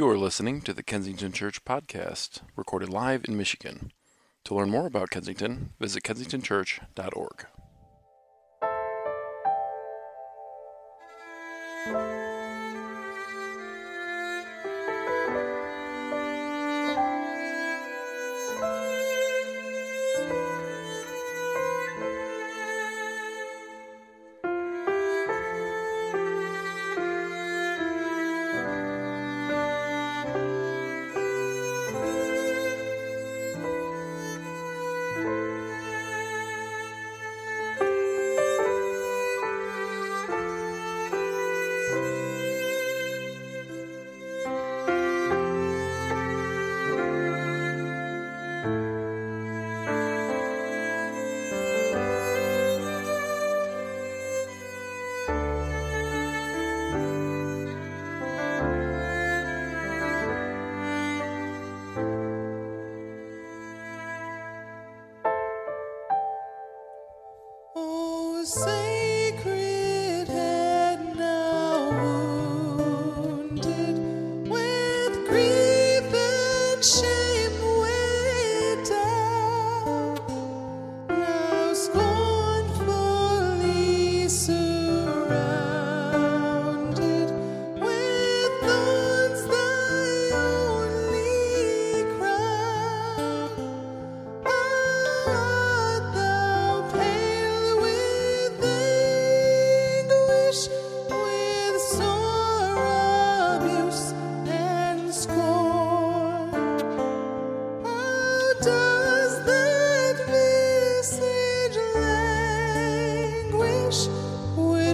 You are listening to the Kensington Church podcast, recorded live in Michigan. To learn more about Kensington, visit kensingtonchurch.org.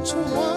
to one.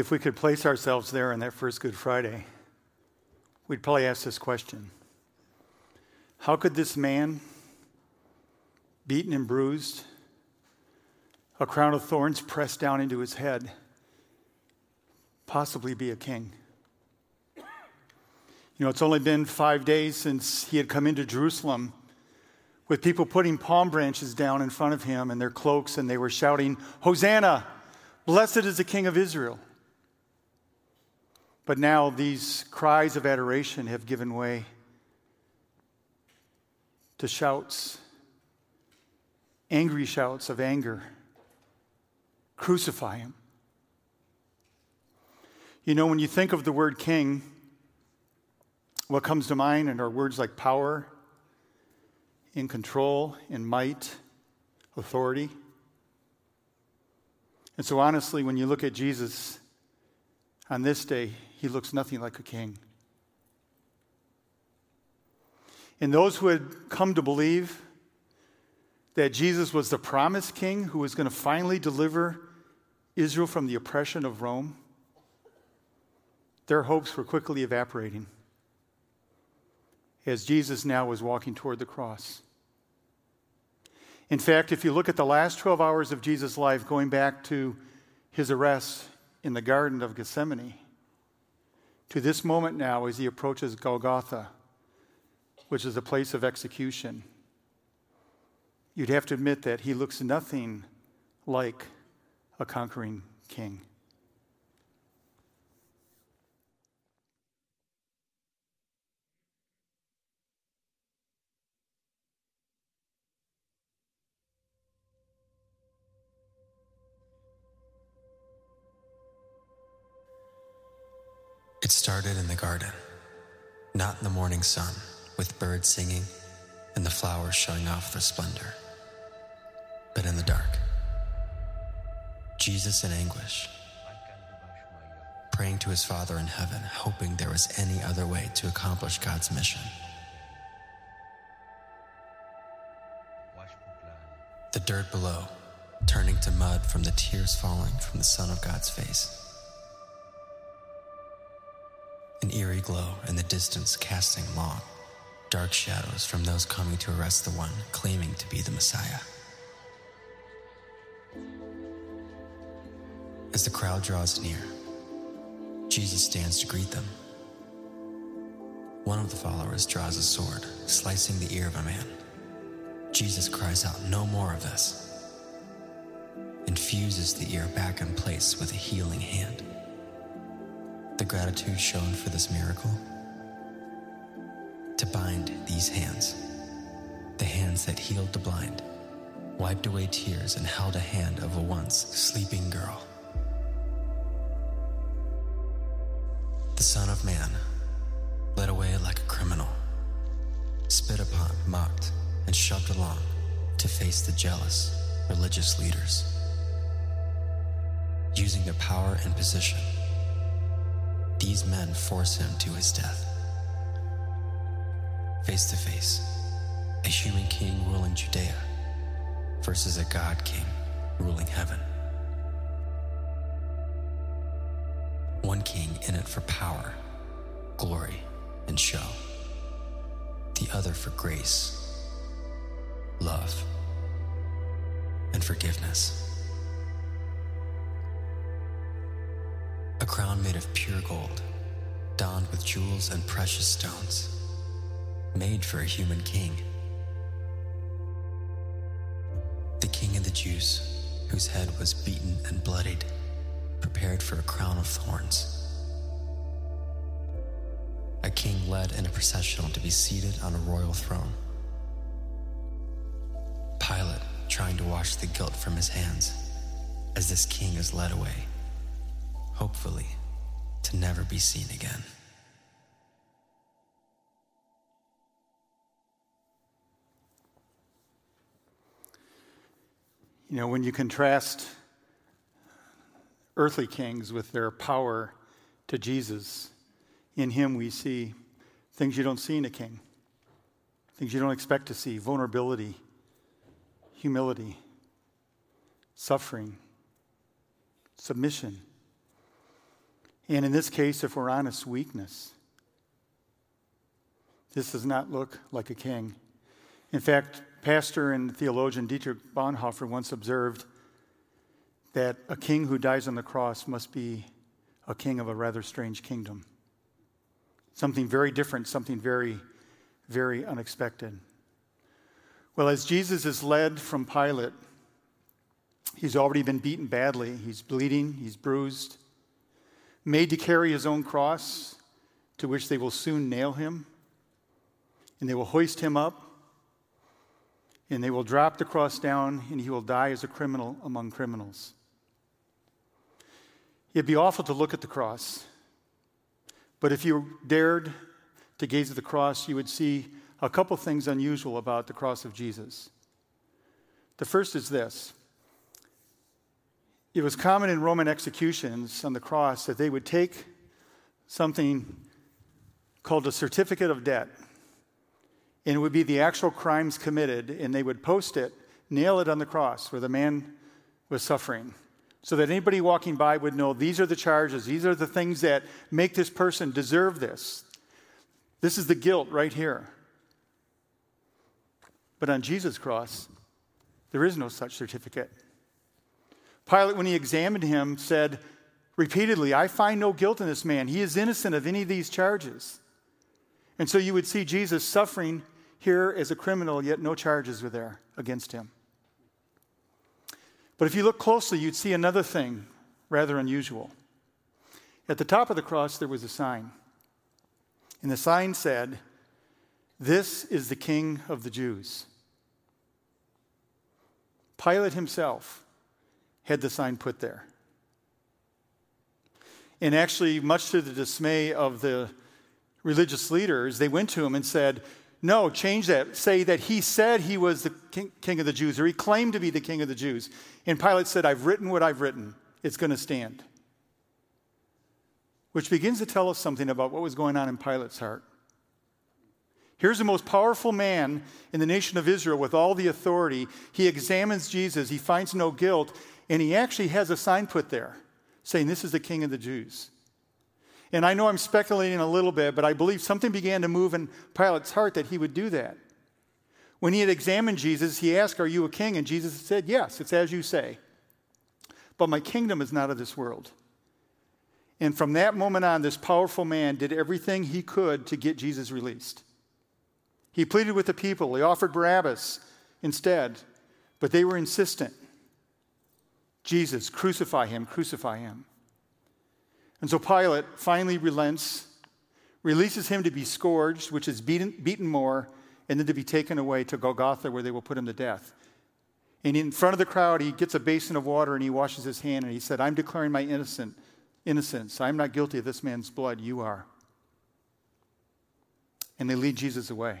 If we could place ourselves there on that first Good Friday, we'd probably ask this question How could this man, beaten and bruised, a crown of thorns pressed down into his head, possibly be a king? You know, it's only been five days since he had come into Jerusalem with people putting palm branches down in front of him and their cloaks, and they were shouting, Hosanna! Blessed is the King of Israel. But now these cries of adoration have given way to shouts, angry shouts of anger. Crucify him. You know, when you think of the word king, what comes to mind are words like power, in control, in might, authority. And so, honestly, when you look at Jesus on this day, he looks nothing like a king. And those who had come to believe that Jesus was the promised king who was going to finally deliver Israel from the oppression of Rome, their hopes were quickly evaporating as Jesus now was walking toward the cross. In fact, if you look at the last 12 hours of Jesus' life, going back to his arrest in the Garden of Gethsemane, to this moment now as he approaches Golgotha, which is a place of execution, you'd have to admit that he looks nothing like a conquering king. It started in the garden, not in the morning sun, with birds singing and the flowers showing off their splendor, but in the dark. Jesus in anguish, praying to his Father in heaven, hoping there was any other way to accomplish God's mission. The dirt below, turning to mud from the tears falling from the Son of God's face an eerie glow in the distance casting long, dark shadows from those coming to arrest the one claiming to be the Messiah. As the crowd draws near, Jesus stands to greet them. One of the followers draws a sword, slicing the ear of a man. Jesus cries out, No more of this, and fuses the ear back in place with a healing hand the gratitude shown for this miracle? To bind these hands, the hands that healed the blind, wiped away tears, and held a hand of a once sleeping girl. The Son of Man, led away like a criminal, spit upon, mocked, and shoved along to face the jealous religious leaders. Using their power and position these men force him to his death. Face to face, a human king ruling Judea versus a God king ruling heaven. One king in it for power, glory, and show. The other for grace, love, and forgiveness. Crown made of pure gold, donned with jewels and precious stones, made for a human king. The king of the Jews, whose head was beaten and bloodied, prepared for a crown of thorns. A king led in a processional to be seated on a royal throne. Pilate trying to wash the guilt from his hands as this king is led away hopefully, to never be seen again. You know, when you contrast earthly kings with their power to Jesus, in him we see things you don't see in a king, things you don't expect to see vulnerability, humility, suffering, submission And in this case, if we're honest, weakness. This does not look like a king. In fact, pastor and theologian Dietrich Bonhoeffer once observed that a king who dies on the cross must be a king of a rather strange kingdom. Something very different, something very, very unexpected. Well, as Jesus is led from Pilate, he's already been beaten badly. He's bleeding, he's bruised, made to carry his own cross, to which they will soon nail him and they will hoist him up, and they will drop the cross down, and he will die as a criminal among criminals. It'd be awful to look at the cross, but if you dared to gaze at the cross, you would see a couple things unusual about the cross of Jesus. The first is this it was common in Roman executions on the cross that they would take something called a certificate of debt and it would be the actual crimes committed, and they would post it, nail it on the cross where the man was suffering, so that anybody walking by would know these are the charges, these are the things that make this person deserve this. This is the guilt right here. But on Jesus' cross, there is no such certificate. Pilate, when he examined him, said repeatedly, I find no guilt in this man. He is innocent of any of these charges. And so you would see Jesus suffering here as a criminal, yet no charges were there against him. But if you look closely, you'd see another thing rather unusual. At the top of the cross, there was a sign. And the sign said, This is the King of the Jews. Pilate himself had the sign put there. And actually, much to the dismay of the religious leaders, they went to him and said, No, change that. Say that he said he was the king, of the Jews, or he claimed to be the king of the Jews. And Pilate said, I've written what I've written. It's going to stand. Which begins to tell us something about what was going on in Pilate's heart. Here's the most powerful man in the nation of Israel with all the authority. He examines Jesus, he finds no guilt, and he actually has a sign put there saying, This is the king of the Jews. And I know I'm speculating a little bit, but I believe something began to move in Pilate's heart that he would do that. When he had examined Jesus, he asked, Are you a king? And Jesus said, Yes, it's as you say. But my kingdom is not of this world. And from that moment on, this powerful man did everything he could to get Jesus released. He pleaded with the people, he offered Barabbas instead, but they were insistent. Jesus, crucify him, crucify him. And so Pilate finally relents, releases him to be scourged, which is beaten, beaten more, and then to be taken away to Golgotha where they will put him to death. And in front of the crowd, he gets a basin of water and he washes his hand and he said, I'm declaring my innocent, innocence. I'm not guilty of this man's blood. You are. And they lead Jesus away.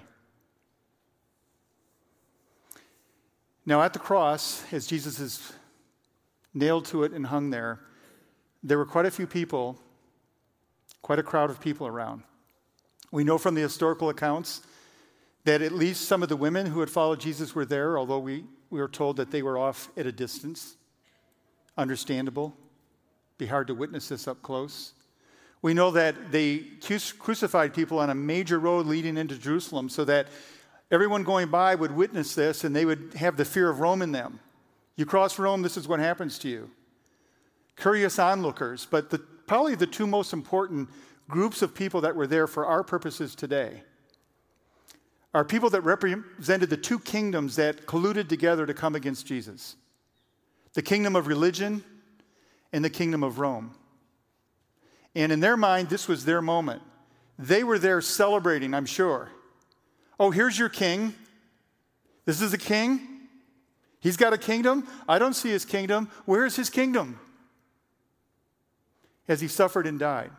Now, at the cross, as Jesus is nailed to it and hung there, there were quite a few people, quite a crowd of people around. We know from the historical accounts that at least some of the women who had followed Jesus were there, although we, we were told that they were off at a distance. Understandable. Be hard to witness this up close. We know that they crucified people on a major road leading into Jerusalem so that everyone going by would witness this and they would have the fear of Rome in them. You cross Rome, this is what happens to you curious onlookers, but the, probably the two most important groups of people that were there for our purposes today are people that represented the two kingdoms that colluded together to come against Jesus the kingdom of religion and the kingdom of Rome. And in their mind, this was their moment. They were there celebrating, I'm sure. Oh, here's your king. This is a king. He's got a kingdom. I don't see his kingdom. Where's his kingdom? as he suffered and died.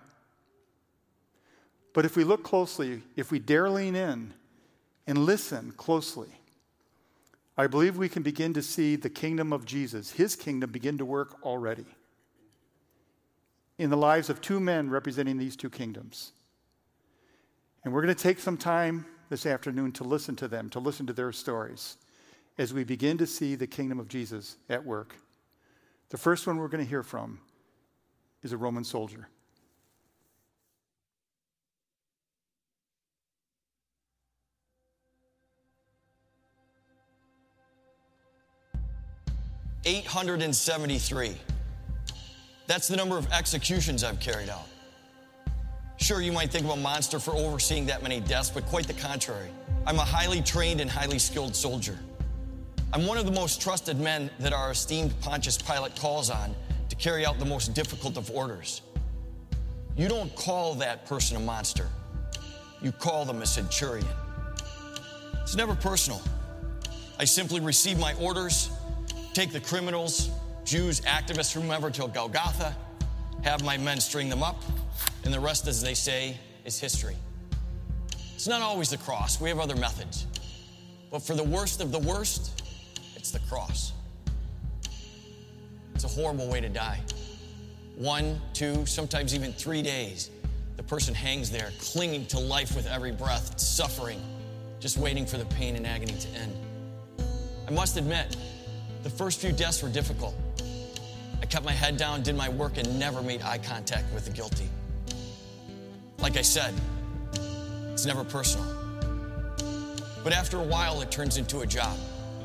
But if we look closely, if we dare lean in and listen closely, I believe we can begin to see the kingdom of Jesus, his kingdom, begin to work already in the lives of two men representing these two kingdoms. And we're going to take some time this afternoon to listen to them, to listen to their stories, as we begin to see the kingdom of Jesus at work. The first one we're going to hear from is a Roman soldier. Eight hundred and seventy-three. That's the number of executions I've carried out. Sure, you might think of a monster for overseeing that many deaths, but quite the contrary. I'm a highly trained and highly skilled soldier. I'm one of the most trusted men that our esteemed Pontius Pilate calls on to carry out the most difficult of orders. You don't call that person a monster, you call them a centurion. It's never personal. I simply receive my orders, take the criminals, Jews, activists, whomever to Golgotha, have my men string them up, and the rest, as they say, is history. It's not always the cross, we have other methods. But for the worst of the worst, it's the cross. It's a horrible way to die. One, two, sometimes even three days, the person hangs there, clinging to life with every breath, suffering, just waiting for the pain and agony to end. I must admit, the first few deaths were difficult. I kept my head down, did my work, and never made eye contact with the guilty. Like I said, it's never personal. But after a while, it turns into a job.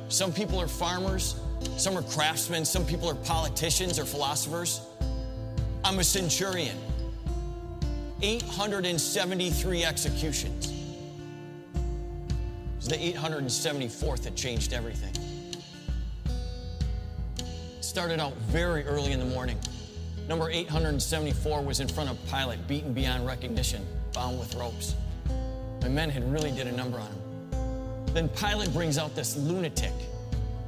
Some people are farmers, some are craftsmen, some people are politicians or philosophers. I'm a centurion. 873 executions. It was the 874th that changed everything. It started out very early in the morning. Number 874 was in front of Pilate, beaten beyond recognition, bound with ropes. My men had really did a number on him. Then Pilate brings out this lunatic,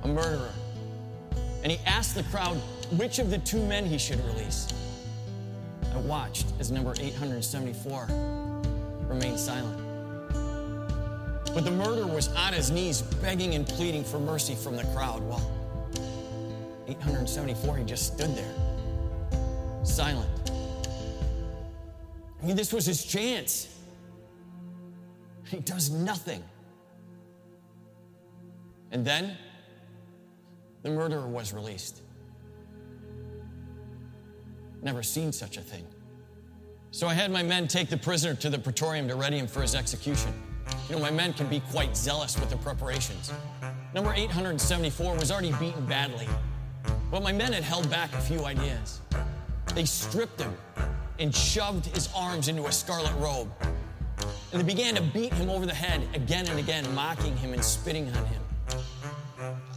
a murderer, and he asks the crowd which of the two men he should release. I watched as number 874 remained silent. But the murderer was on his knees begging and pleading for mercy from the crowd while 874 he just stood there, silent. I mean, this was his chance. He does nothing. And then the murderer was released. Never seen such a thing. So I had my men take the prisoner to the praetorium to ready him for his execution. You know, my men can be quite zealous with their preparations. Number 874 was already beaten badly, but my men had held back a few ideas. They stripped him and shoved his arms into a scarlet robe. And they began to beat him over the head again and again, mocking him and spitting on him.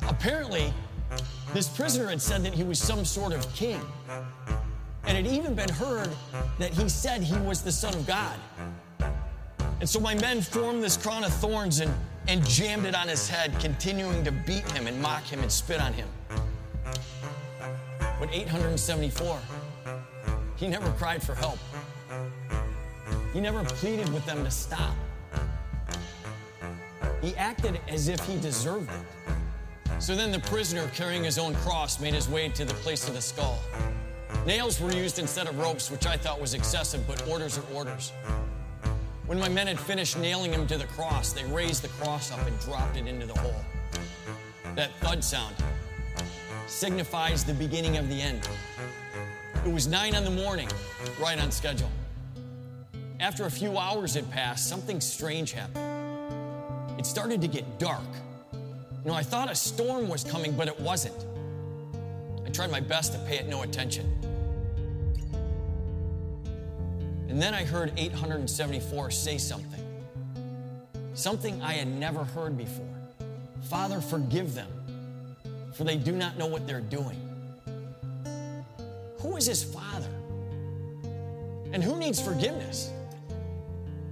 Apparently, this prisoner had said that he was some sort of king. And it even been heard that he said he was the Son of God. And so my men formed this crown of thorns and, and jammed it on his head, continuing to beat him and mock him and spit on him. But 874, he never cried for help. He never pleaded with them to stop. He acted as if he deserved it. So then the prisoner, carrying his own cross, made his way to the place of the skull. Nails were used instead of ropes, which I thought was excessive, but orders are orders. When my men had finished nailing him to the cross, they raised the cross up and dropped it into the hole. That thud sound signifies the beginning of the end. It was nine in the morning, right on schedule. After a few hours had passed, something strange happened. It started to get dark. You know, I thought a storm was coming, but it wasn't. I tried my best to pay it no attention. And then I heard 874 say something. Something I had never heard before. Father, forgive them, for they do not know what they're doing. Who is his father? And who needs forgiveness?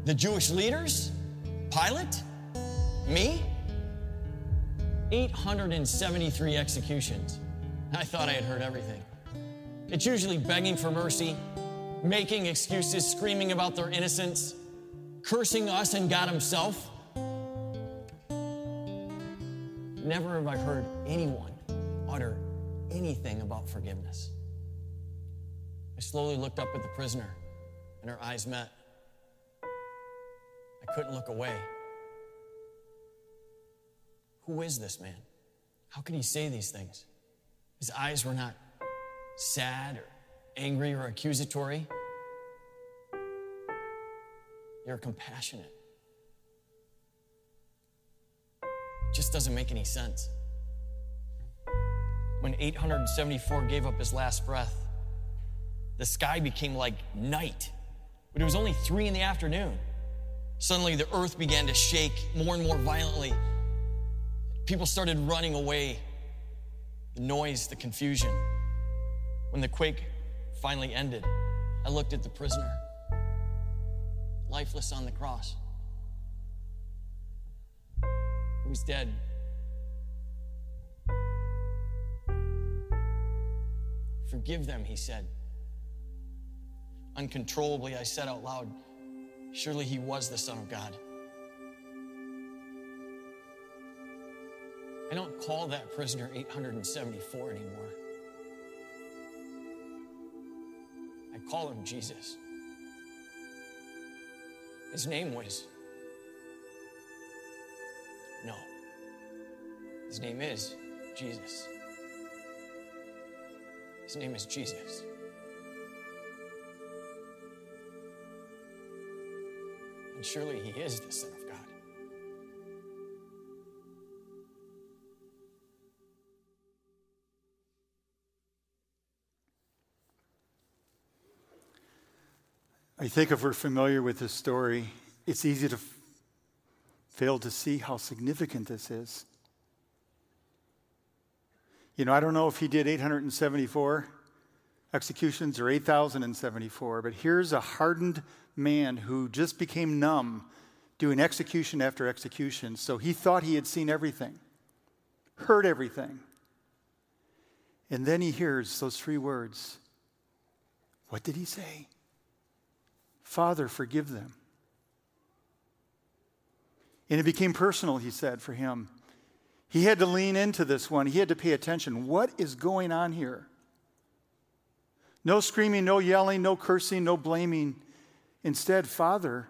The Jewish leaders? Pilate? Me? 873 executions. I thought I had heard everything. It's usually begging for mercy, making excuses, screaming about their innocence, cursing us and God Himself. Never have I heard anyone utter anything about forgiveness. I slowly looked up at the prisoner, and our eyes met. I couldn't look away. Who is this man? How could he say these things? His eyes were not sad or angry or accusatory. You're compassionate. It just doesn't make any sense. when 874 gave up his last breath, the sky became like night. But it was only three in the afternoon. Suddenly, the earth began to shake more and more violently. People started running away. The noise, the confusion. When the quake finally ended, I looked at the prisoner, lifeless on the cross. He was dead. Forgive them, he said. Uncontrollably, I said out loud, Surely he was the Son of God. I don't call that prisoner 874 anymore. I call him Jesus. His name was. No. His name is Jesus. His name is Jesus. And surely he is the Son of God. I think if we're familiar with this story, it's easy to f- fail to see how significant this is. You know, I don't know if he did 874 executions or 8,074, but here's a hardened man who just became numb doing execution after execution. So he thought he had seen everything, heard everything. And then he hears those three words. What did he say? Father, forgive them. And it became personal, he said, for him. He had to lean into this one. He had to pay attention. What is going on here? No screaming, no yelling, no cursing, no blaming. Instead, Father,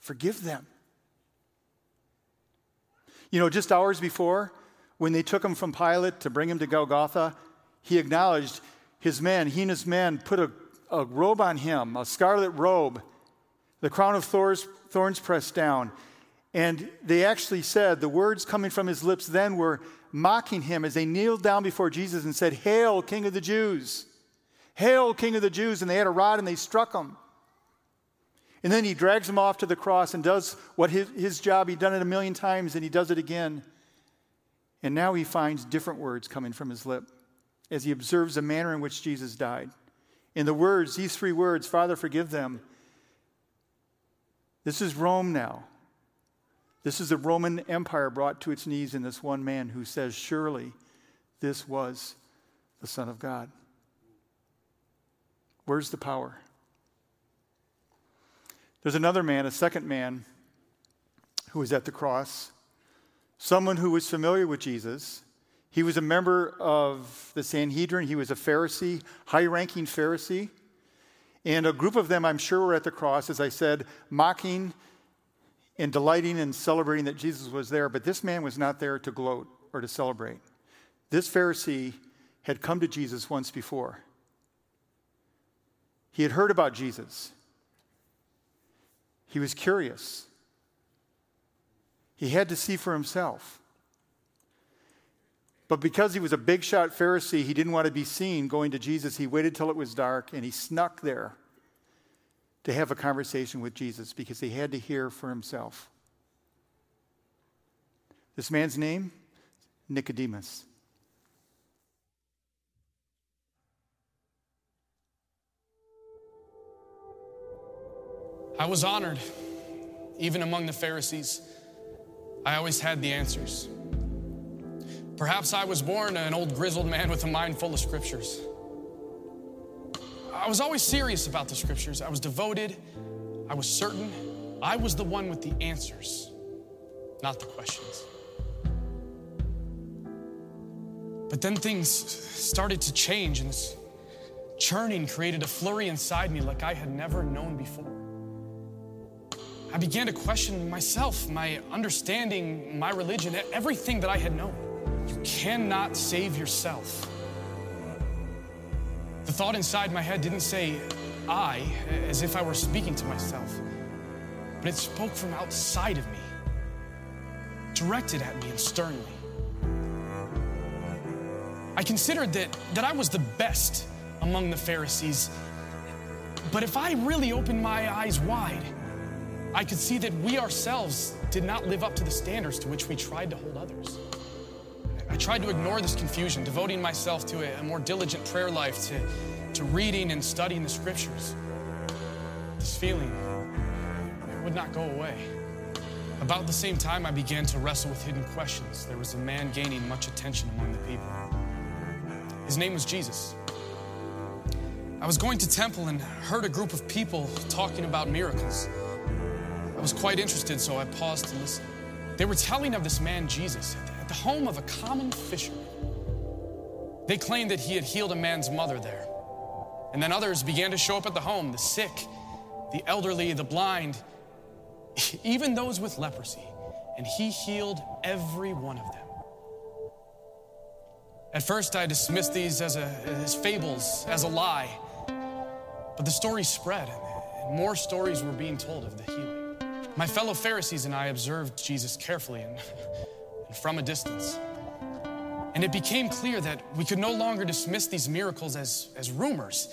forgive them. You know, just hours before, when they took him from Pilate to bring him to Golgotha, he acknowledged his men, he and his men put a a robe on him, a scarlet robe, the crown of thorns, thorns pressed down. And they actually said, the words coming from his lips then were mocking him as they kneeled down before Jesus and said, Hail, King of the Jews! Hail, King of the Jews! And they had a rod and they struck him. And then he drags him off to the cross and does what his, his job, he'd done it a million times and he does it again. And now he finds different words coming from his lip as he observes the manner in which Jesus died. In the words, these three words, Father, forgive them. This is Rome now. This is the Roman Empire brought to its knees in this one man who says, Surely this was the Son of God. Where's the power? There's another man, a second man, who was at the cross, someone who was familiar with Jesus he was a member of the Sanhedrin. He was a Pharisee, high ranking Pharisee. And a group of them, I'm sure, were at the cross, as I said, mocking and delighting and celebrating that Jesus was there. But this man was not there to gloat or to celebrate. This Pharisee had come to Jesus once before. He had heard about Jesus. He was curious. He had to see for himself. But because he was a big shot Pharisee, he didn't want to be seen going to Jesus. He waited till it was dark and he snuck there to have a conversation with Jesus because he had to hear for himself. This man's name, Nicodemus. I was honored, even among the Pharisees. I always had the answers. Perhaps I was born an old grizzled man with a mind full of scriptures. I was always serious about the scriptures. I was devoted. I was certain. I was the one with the answers, not the questions. But then things started to change, and this churning created a flurry inside me like I had never known before. I began to question myself, my understanding, my religion, everything that I had known. You cannot save yourself. The thought inside my head didn't say, I, as if I were speaking to myself, but it spoke from outside of me, directed at me and sternly. I considered that, that I was the best among the Pharisees. But if I really opened my eyes wide, I could see that we ourselves did not live up to the standards to which we tried to hold others. I tried to ignore this confusion, devoting myself to a, a more diligent prayer life, to, to reading and studying the scriptures. This feeling it would not go away. About the same time, I began to wrestle with hidden questions. There was a man gaining much attention among the people. His name was Jesus. I was going to temple and heard a group of people talking about miracles. I was quite interested, so I paused to listen. They were telling of this man Jesus the home of a common fisherman. They claimed that he had healed a man's mother there. And then others began to show up at the home the sick, the elderly, the blind, even those with leprosy. And he healed every one of them. At first, I dismissed these as, a, as fables, as a lie. But the story spread, and more stories were being told of the healing. My fellow Pharisees and I observed Jesus carefully and, and from a distance. And it became clear that we could no longer dismiss these miracles as, as rumors.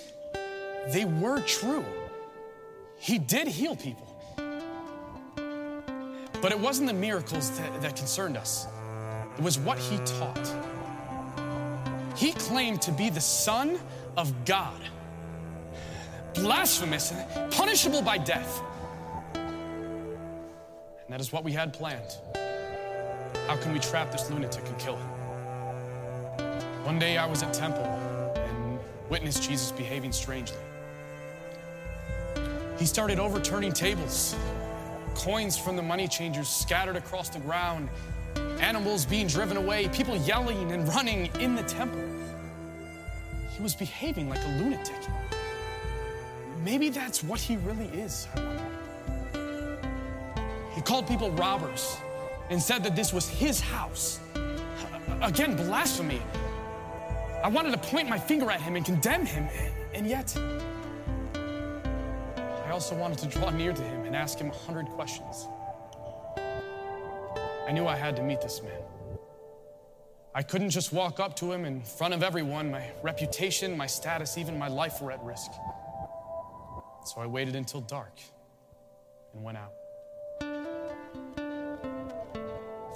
They were true. He did heal people. But it wasn't the miracles that, that concerned us, it was what he taught. He claimed to be the Son of God, blasphemous, and punishable by death. And that is what we had planned. How can we trap this lunatic and kill him? One day I was at temple and witnessed Jesus behaving strangely. He started overturning tables, coins from the money changers scattered across the ground, animals being driven away, people yelling and running in the temple. He was behaving like a lunatic. Maybe that's what he really is. He called people robbers and said that this was his house. Again, blasphemy. I wanted to point my finger at him and condemn him, and yet I also wanted to draw near to him and ask him a hundred questions. I knew I had to meet this man. I couldn't just walk up to him in front of everyone. My reputation, my status, even my life were at risk. So I waited until dark and went out.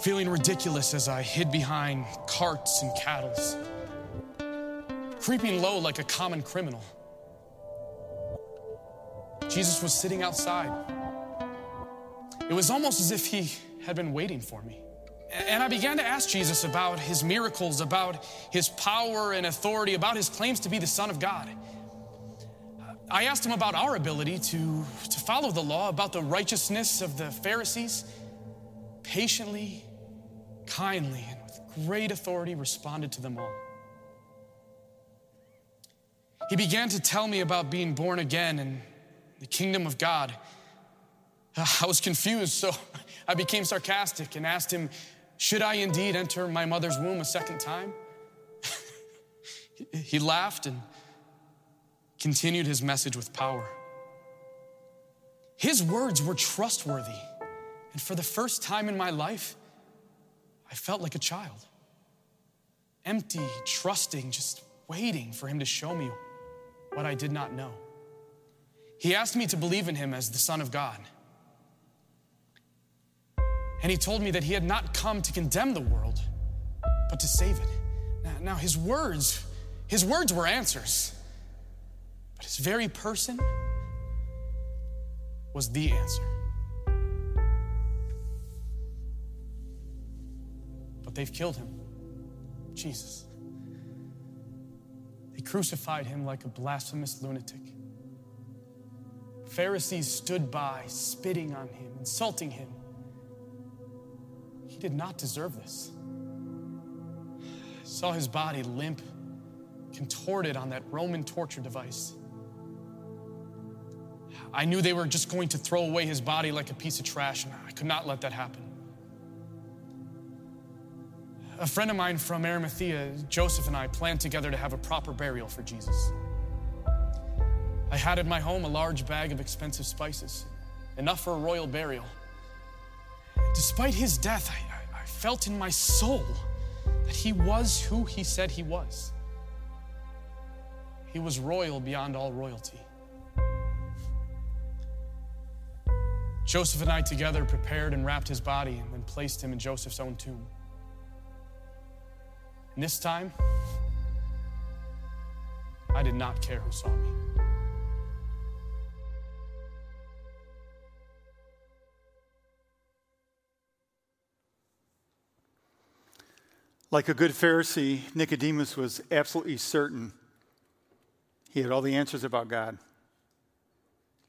Feeling ridiculous as I hid behind carts and cattle, creeping low like a common criminal. Jesus was sitting outside. It was almost as if he had been waiting for me. And I began to ask Jesus about his miracles, about his power and authority, about his claims to be the Son of God. I asked him about our ability to, to follow the law, about the righteousness of the Pharisees. Patiently, kindly, and with great authority responded to them all. He began to tell me about being born again and the kingdom of God. Ah, I was confused, so I became sarcastic and asked him, Should I indeed enter my mother's womb a second time? he laughed and continued his message with power. His words were trustworthy, and for the first time in my life, I felt like a child. Empty, trusting, just waiting for him to show me what I did not know. He asked me to believe in him as the Son of God. And he told me that he had not come to condemn the world, but to save it. Now, now his words, his words were answers, but his very person was the answer. But they've killed him, Jesus. They crucified him like a blasphemous lunatic. Pharisees stood by, spitting on him, insulting him. He did not deserve this. I saw his body limp, contorted on that Roman torture device. I knew they were just going to throw away his body like a piece of trash, and I could not let that happen. A friend of mine from Arimathea, Joseph, and I planned together to have a proper burial for Jesus. I had at my home a large bag of expensive spices, enough for a royal burial. Despite his death, I, I, I felt in my soul that he was who he said he was. He was royal beyond all royalty. Joseph and I together prepared and wrapped his body and then placed him in Joseph's own tomb. And this time, I did not care who saw me. Like a good Pharisee, Nicodemus was absolutely certain he had all the answers about God,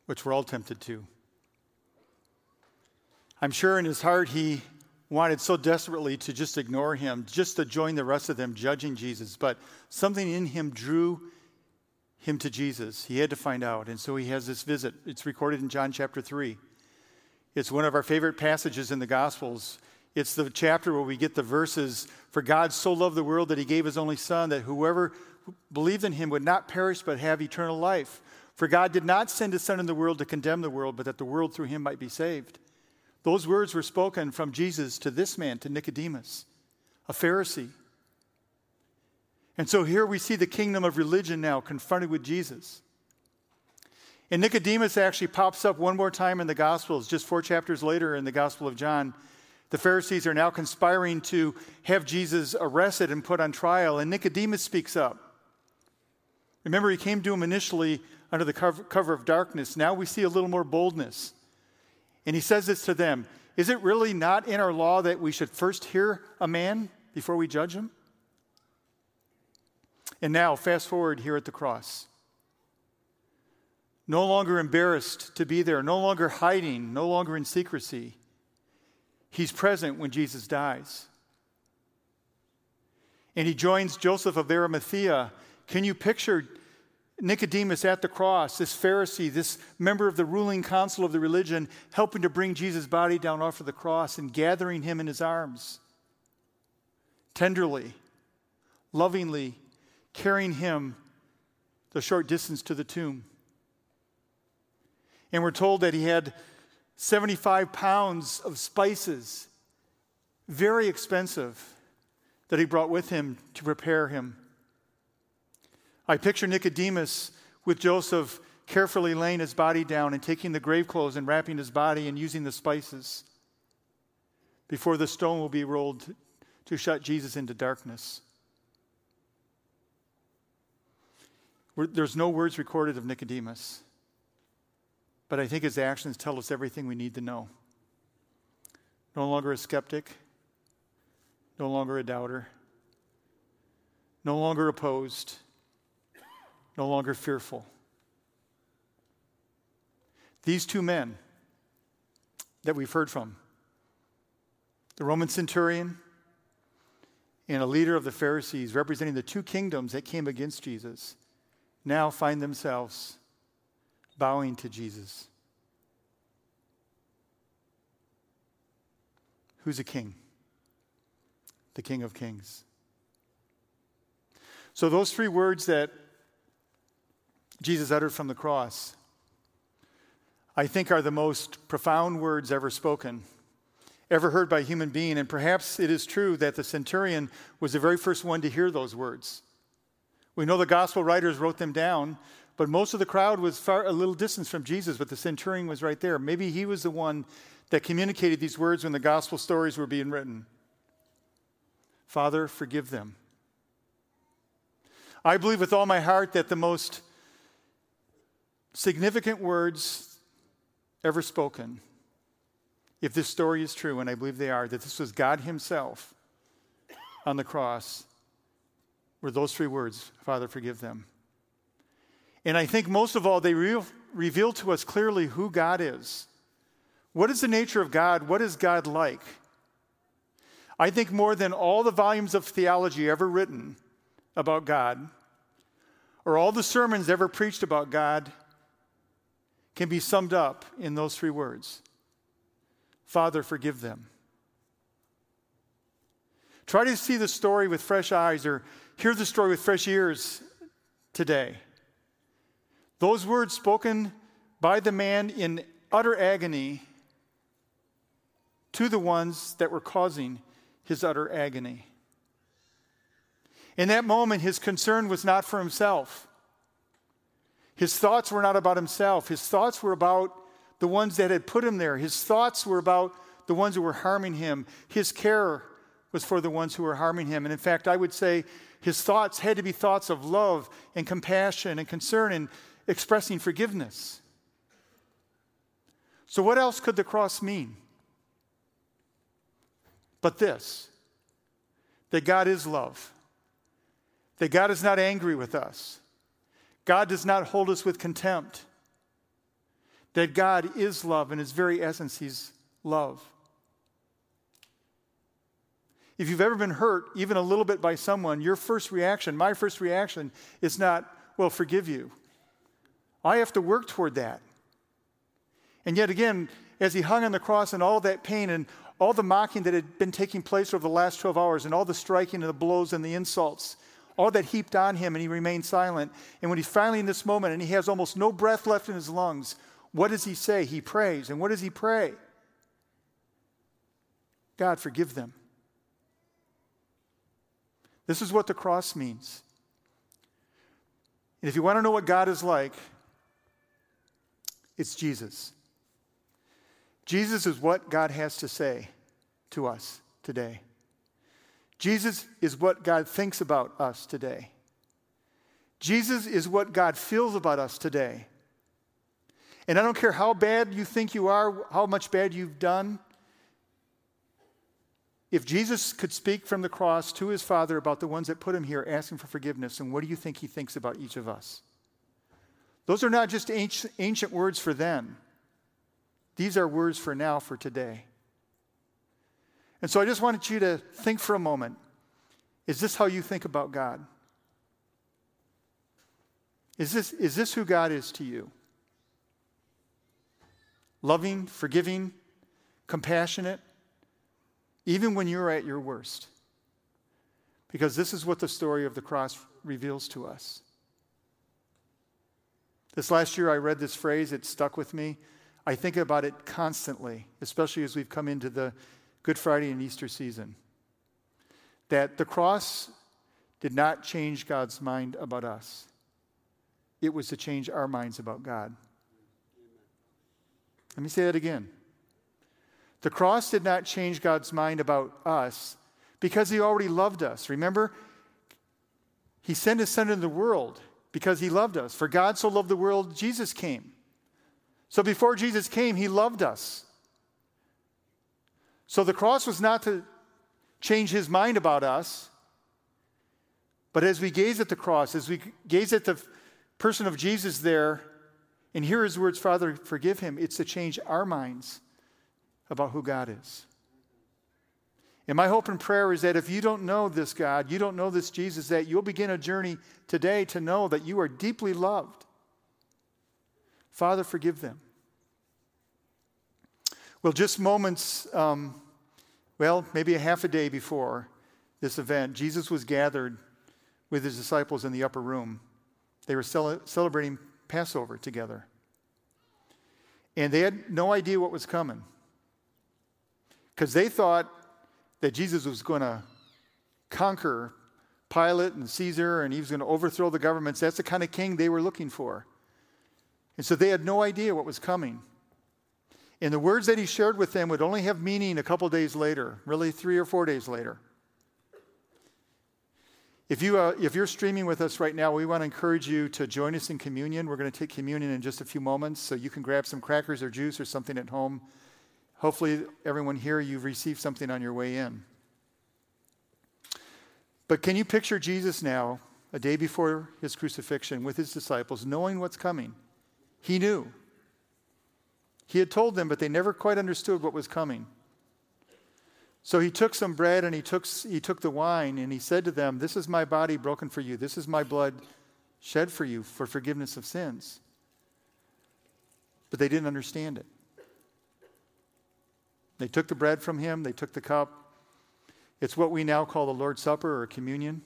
which we're all tempted to. I'm sure in his heart he wanted so desperately to just ignore him, just to join the rest of them judging Jesus, but something in him drew him to Jesus. He had to find out, and so he has this visit. It's recorded in John chapter 3. It's one of our favorite passages in the Gospels. It's the chapter where we get the verses For God so loved the world that he gave his only Son, that whoever believed in him would not perish but have eternal life. For God did not send his Son in the world to condemn the world, but that the world through him might be saved. Those words were spoken from Jesus to this man, to Nicodemus, a Pharisee. And so here we see the kingdom of religion now confronted with Jesus. And Nicodemus actually pops up one more time in the Gospels, just four chapters later in the Gospel of John. The Pharisees are now conspiring to have Jesus arrested and put on trial, and Nicodemus speaks up. Remember, he came to him initially under the cover, of darkness. Now we see a little more boldness. And he says this to them Is it really not in our law that we should first hear a man before we judge him? And now, fast forward here at the cross. No longer embarrassed to be there, no longer hiding, no longer in secrecy. He's present when Jesus dies. And he joins Joseph of Arimathea. Can you picture Nicodemus at the cross, this Pharisee, this member of the ruling council of the religion, helping to bring Jesus' body down off of the cross and gathering him in his arms, tenderly, lovingly carrying him the short distance to the tomb. And we're told that he had 75 pounds of spices, very expensive, that he brought with him to prepare him. I picture Nicodemus with Joseph carefully laying his body down and taking the grave clothes and wrapping his body and using the spices before the stone will be rolled to shut Jesus into darkness. There's no words recorded of Nicodemus, but I think his actions tell us everything we need to know. No longer a skeptic, no longer a doubter, no longer opposed no longer fearful. These two men that we've heard from, the Roman centurion and a leader of the Pharisees, representing the two kingdoms that came against Jesus, now find themselves bowing to Jesus. Who's a king? The King of Kings. So, those three words that Jesus uttered from the cross, I think are the most profound words ever spoken, ever heard by a human being. And perhaps it is true that the centurion was the very first one to hear those words. We know the gospel writers wrote them down, but most of the crowd was far a little distance from Jesus, but the centurion was right there. Maybe he was the one that communicated these words when the gospel stories were being written. Father, forgive them. I believe with all my heart that the most significant words ever spoken, if this story is true, and I believe they are, that this was God Himself on the cross, were those three words Father, forgive them. And I think most of all, they re- reveal to us clearly who God is. What is the nature of God? What is God like? I think more than all the volumes of theology ever written about God, or all the sermons ever preached about God, can be summed up in those three words Father, forgive them. Try to see the story with fresh eyes or hear the story with fresh ears today. Those words spoken by the man in utter agony to the ones that were causing his utter agony. In that moment, his concern was not for himself. His thoughts were not about himself. His thoughts were about the ones that had put him there. His thoughts were about the ones who were harming him. His care was for the ones who were harming him. And in fact, I would say his thoughts had to be thoughts of love and compassion and concern and expressing forgiveness. So, what else could the cross mean? But this that God is love, that God is not angry with us, God does not hold us with contempt, that God is love, in his very essence, he's love. If you've ever been hurt, even a little bit by someone, your first reaction, my first reaction, is not, well, forgive you. I have to work toward that. And yet again, as he hung on the cross and all that pain and all the mocking that had been taking place over the last 12 hours and all the striking and the blows and the insults, all that heaped on him, and he remained silent. And when he's finally in this moment and he has almost no breath left in his lungs, what does he say? He prays. And what does he pray? God, forgive them. This is what the cross means. And if you want to know what God is like, it's Jesus. Jesus is what God has to say to us today. Jesus is what God thinks about us today. Jesus is what God feels about us today. And I don't care how bad you think you are, how much bad you've done, if Jesus could speak from the cross to his Father about the ones that put him here asking for forgiveness, and what do you think he thinks about each of us? Those are not just ancient words for then, these are words for now, for today. And so I just wanted you to think for a moment is this how you think about God? Is this, is this who God is to you? Loving, forgiving, compassionate, even when you're at your worst. Because this is what the story of the cross reveals to us. This last year, I read this phrase, it stuck with me. I think about it constantly, especially as we've come into the Good Friday and Easter season. That the cross did not change God's mind about us, it was to change our minds about God. Let me say that again. The cross did not change God's mind about us because he already loved us. Remember? He sent his son into the world because he loved us. For God so loved the world, Jesus came. So before Jesus came, he loved us. So the cross was not to change his mind about us, but as we gaze at the cross, as we gaze at the person of Jesus there, and hear his words, Father, forgive him, it's to change our minds about who God is. And my hope and prayer is that if you don't know this God, you don't know this Jesus, that you'll begin a journey today to know that you are deeply loved. Father, forgive them. Well, just moments, um, well, maybe a half a day before this event, Jesus was gathered with his disciples in the upper room. They were cel- celebrating Passover together. And they had no idea what was coming because they thought that Jesus was going to conquer Pilate and Caesar and he was going to overthrow the governments. That's the kind of king they were looking for. And so they had no idea what was coming. And the words that he shared with them would only have meaning a couple days later, really three or four days later. If, you, uh, if you're streaming with us right now, we want to encourage you to join us in communion. We're going to take communion in just a few moments, so you can grab some crackers or juice or something at home Hopefully, everyone here, you've received something on your way in. But can you picture Jesus now, a day before his crucifixion, with his disciples, knowing what's coming? He knew. He had told them, but they never quite understood what was coming. So he took some bread and he took, he took the wine and he said to them, This is my body broken for you. This is my blood shed for you for forgiveness of sins. But they didn't understand it. They took the bread from him, they took the cup. It's what we now call the Lord's Supper or communion.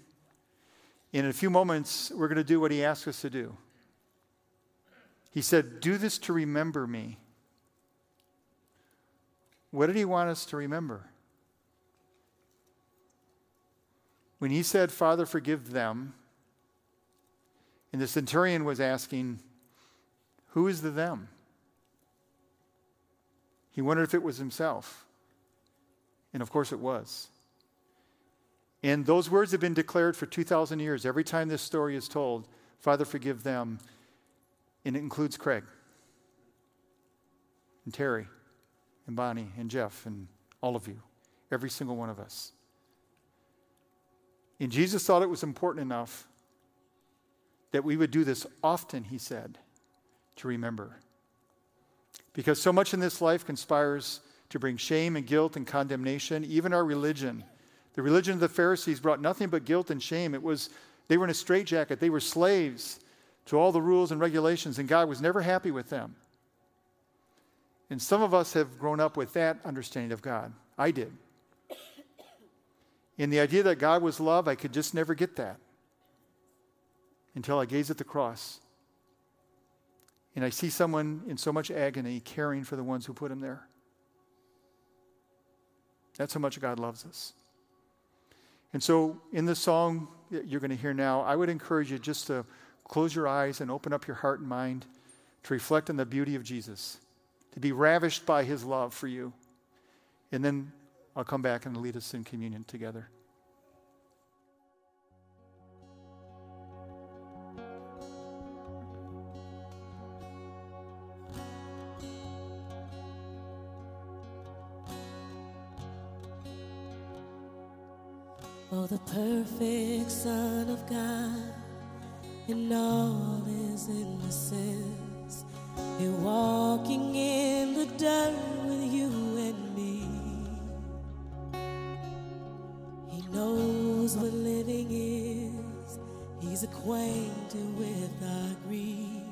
In a few moments, we're going to do what he asked us to do. He said, Do this to remember me. What did he want us to remember? when he said, Father, forgive them, and the centurion was asking, Who is the them? He wondered if it was himself. And of course it was. And those words have been declared for 2,000 years. Every time this story is told, Father, forgive them. And it includes Craig, and Terry, and Bonnie, and Jeff, and all of you, every single one of us. And Jesus thought it was important enough that we would do this often, he said, to remember. Because so much in this life conspires to bring shame and guilt and condemnation, even our religion. The religion of the Pharisees brought nothing but guilt and shame. It was they were in a straitjacket. They were slaves to all the rules and regulations, and God was never happy with them. And some of us have grown up with that understanding of God. I did. In the idea that God was love, I could just never get that until I gaze at the cross and I see someone in so much agony caring for the ones who put him there. That's how much God loves us. And so, in the song that you're going to hear now, I would encourage you just to close your eyes and open up your heart and mind to reflect on the beauty of Jesus, to be ravished by his love for you. And then I'll come back and lead us in communion together. Oh, the perfect Son of God in all his innocence. Walking in the dirt with you and me. He knows what living is, he's acquainted with our grief.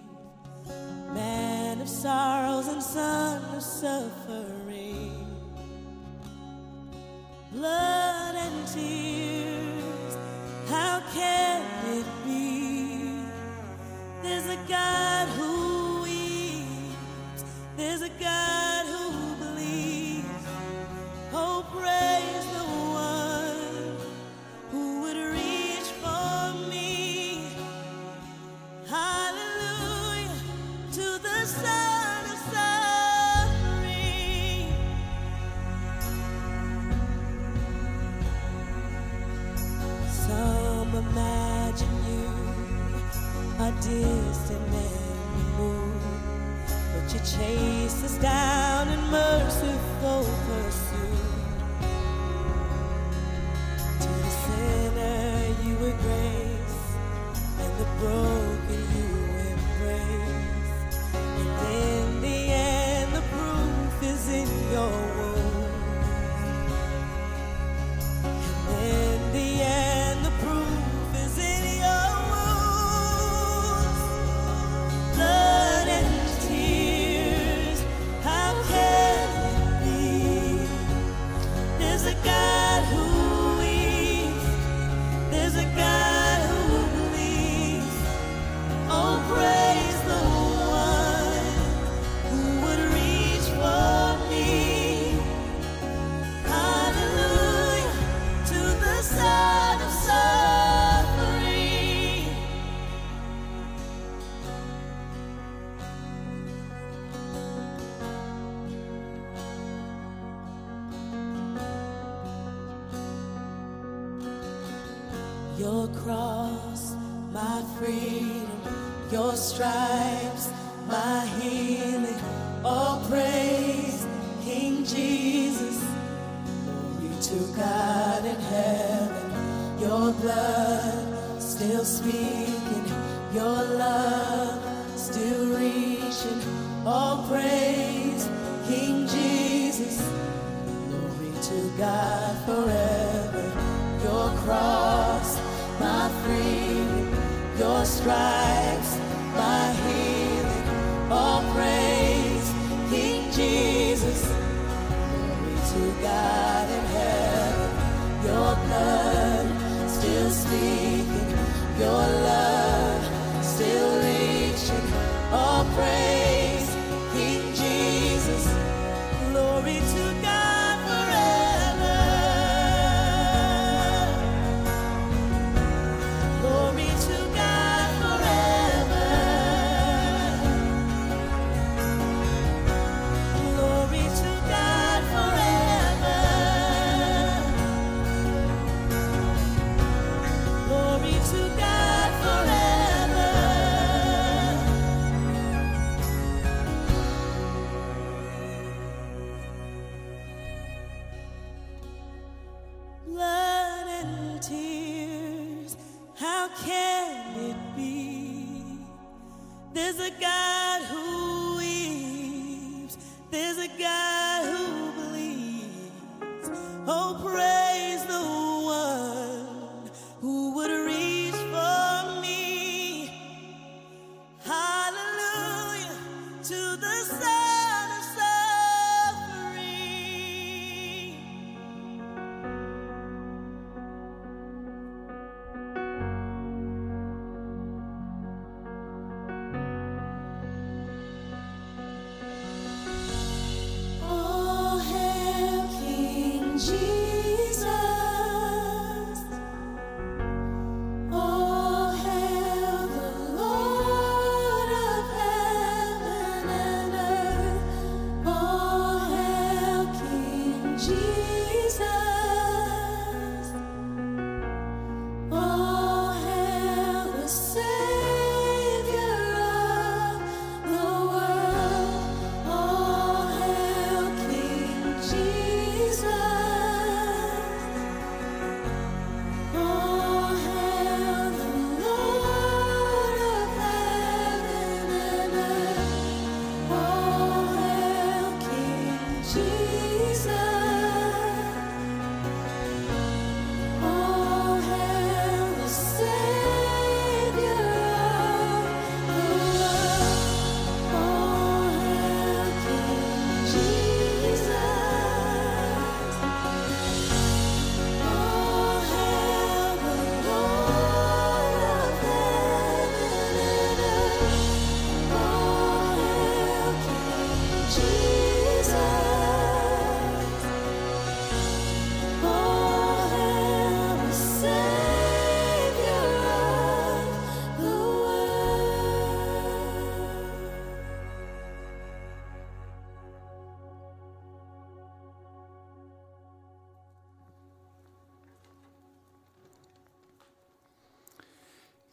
Man of sorrows and son of suffering. Blood and tears, how can it be? There's a God Your cross, my freedom, your stripes, my healing. All praise, King Jesus. Glory to God in heaven. Your blood still speaking. Your love still reaching. All praise, King Jesus. Glory to God forever. Your cross, stripes, my healing. All praise, King Jesus. Glory to God in heaven. Your blood still speaking. Your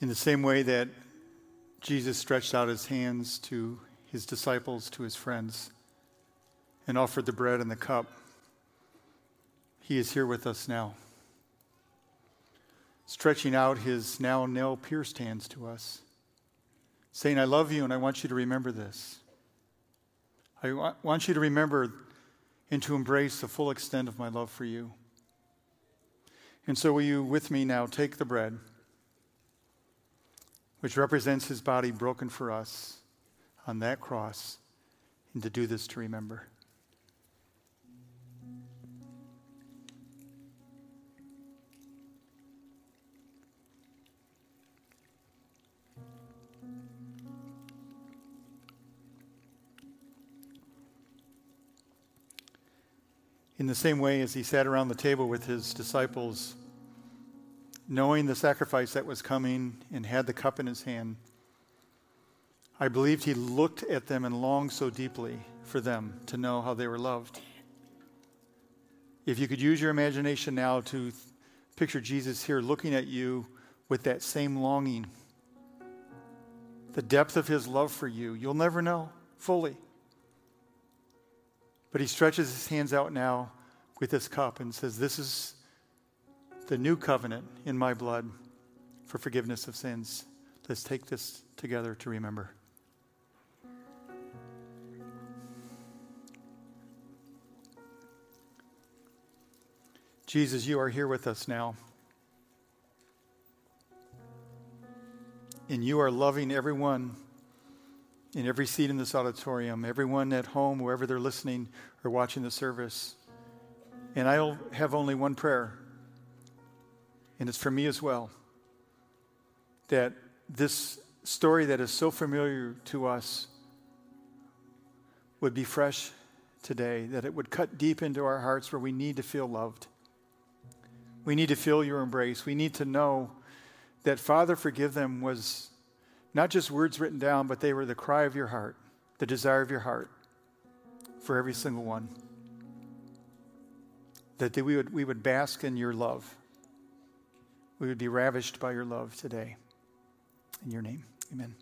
In the same way that Jesus stretched out his hands to his disciples, to his friends, and offered the bread and the cup, he is here with us now, stretching out his now nail pierced hands to us, saying, I love you and I want you to remember this. I want you to remember and to embrace the full extent of my love for you. And so, will you, with me now, take the bread? Which represents his body broken for us on that cross, and to do this to remember. In the same way as he sat around the table with his disciples, knowing the sacrifice that was coming and had the cup in his hand, I believed he looked at them and longed so deeply for them to know how they were loved. If you could use your imagination now to picture Jesus here looking at you with that same longing, the depth of his love for you, you'll never know fully. But he stretches his hands out now with this cup and says, This is the new covenant in my blood for forgiveness of sins. Let's take this together to remember. Jesus, you are here with us now. And you are loving everyone in every seat in this auditorium, everyone at home, wherever they're listening or watching the service. And I'll have only one prayer and it's for me as well, that this story that is so familiar to us would be fresh today, that it would cut deep into our hearts where we need to feel loved. We need to feel your embrace. We need to know that Father, forgive them was not just words written down, but they were the cry of your heart, the desire of your heart for every single one. That we would, we would bask in your love we would be ravished by your love today. In your name, amen.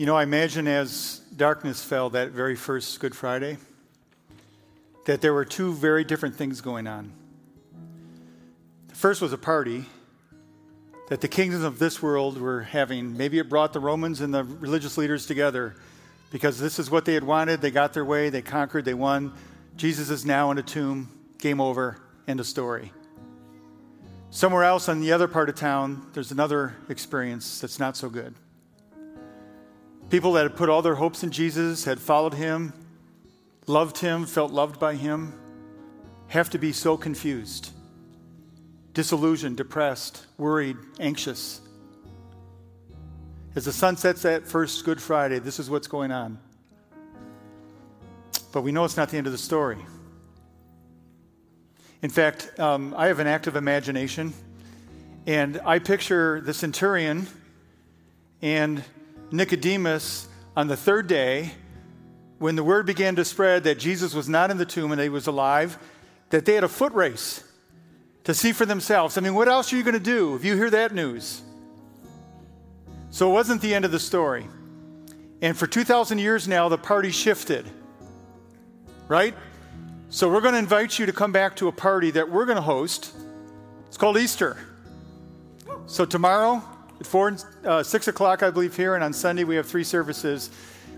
You know, I imagine as darkness fell that very first Good Friday, that there were two very different things going on. The first was a party that the kingdoms of this world were having. Maybe it brought the Romans and the religious leaders together because this is what they had wanted. They got their way, they conquered, they won. Jesus is now in a tomb, game over, end of story. Somewhere else on the other part of town, there's another experience that's not so good. People that had put all their hopes in Jesus, had followed him, loved him, felt loved by him, have to be so confused, disillusioned, depressed, worried, anxious. As the sun sets that first Good Friday, this is what's going on. But we know it's not the end of the story. In fact, um, I have an active imagination, and I picture the centurion and Nicodemus on the third day, when the word began to spread that Jesus was not in the tomb and that he was alive, that they had a foot race to see for themselves. I mean, what else are you going to do if you hear that news? So it wasn't the end of the story. And for 2,000 years now, the party shifted, right? So we're going to invite you to come back to a party that we're going to host. It's called Easter. So tomorrow at uh, six o'clock, I believe, here, and on Sunday we have three services.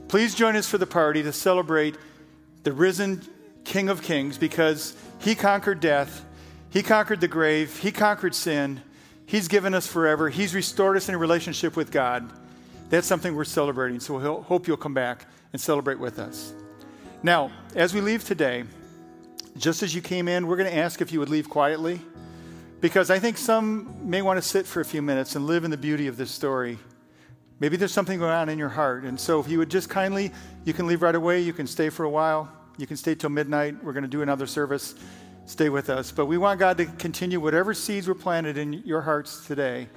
Please join us for the party to celebrate the risen King of Kings because he conquered death, He conquered the grave, He conquered sin, He's given us forever, He's restored us in a relationship with God. That's something we're celebrating, so we hope you'll come back and celebrate with us. Now, as we leave today, just as you came in, we're going to ask if you would leave quietly because I think some may want to sit for a few minutes and live in the beauty of this story. Maybe there's something going on in your heart. And so if you would just kindly, you can leave right away, you can stay for a while, you can stay till midnight. We're going to do another service. Stay with us. But we want God to continue whatever seeds were planted in your hearts today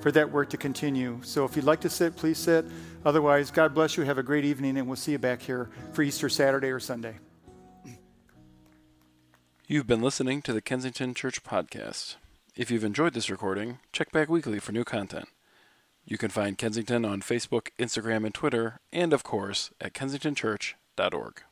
for that work to continue. So if you'd like to sit, please sit. Otherwise, God bless you. Have a great evening, and we'll see you back here for Easter Saturday or Sunday. You've been listening to the Kensington Church Podcast. If you've enjoyed this recording, check back weekly for new content. You can find Kensington on Facebook, Instagram, and Twitter, and of course at kensingtonchurch.org.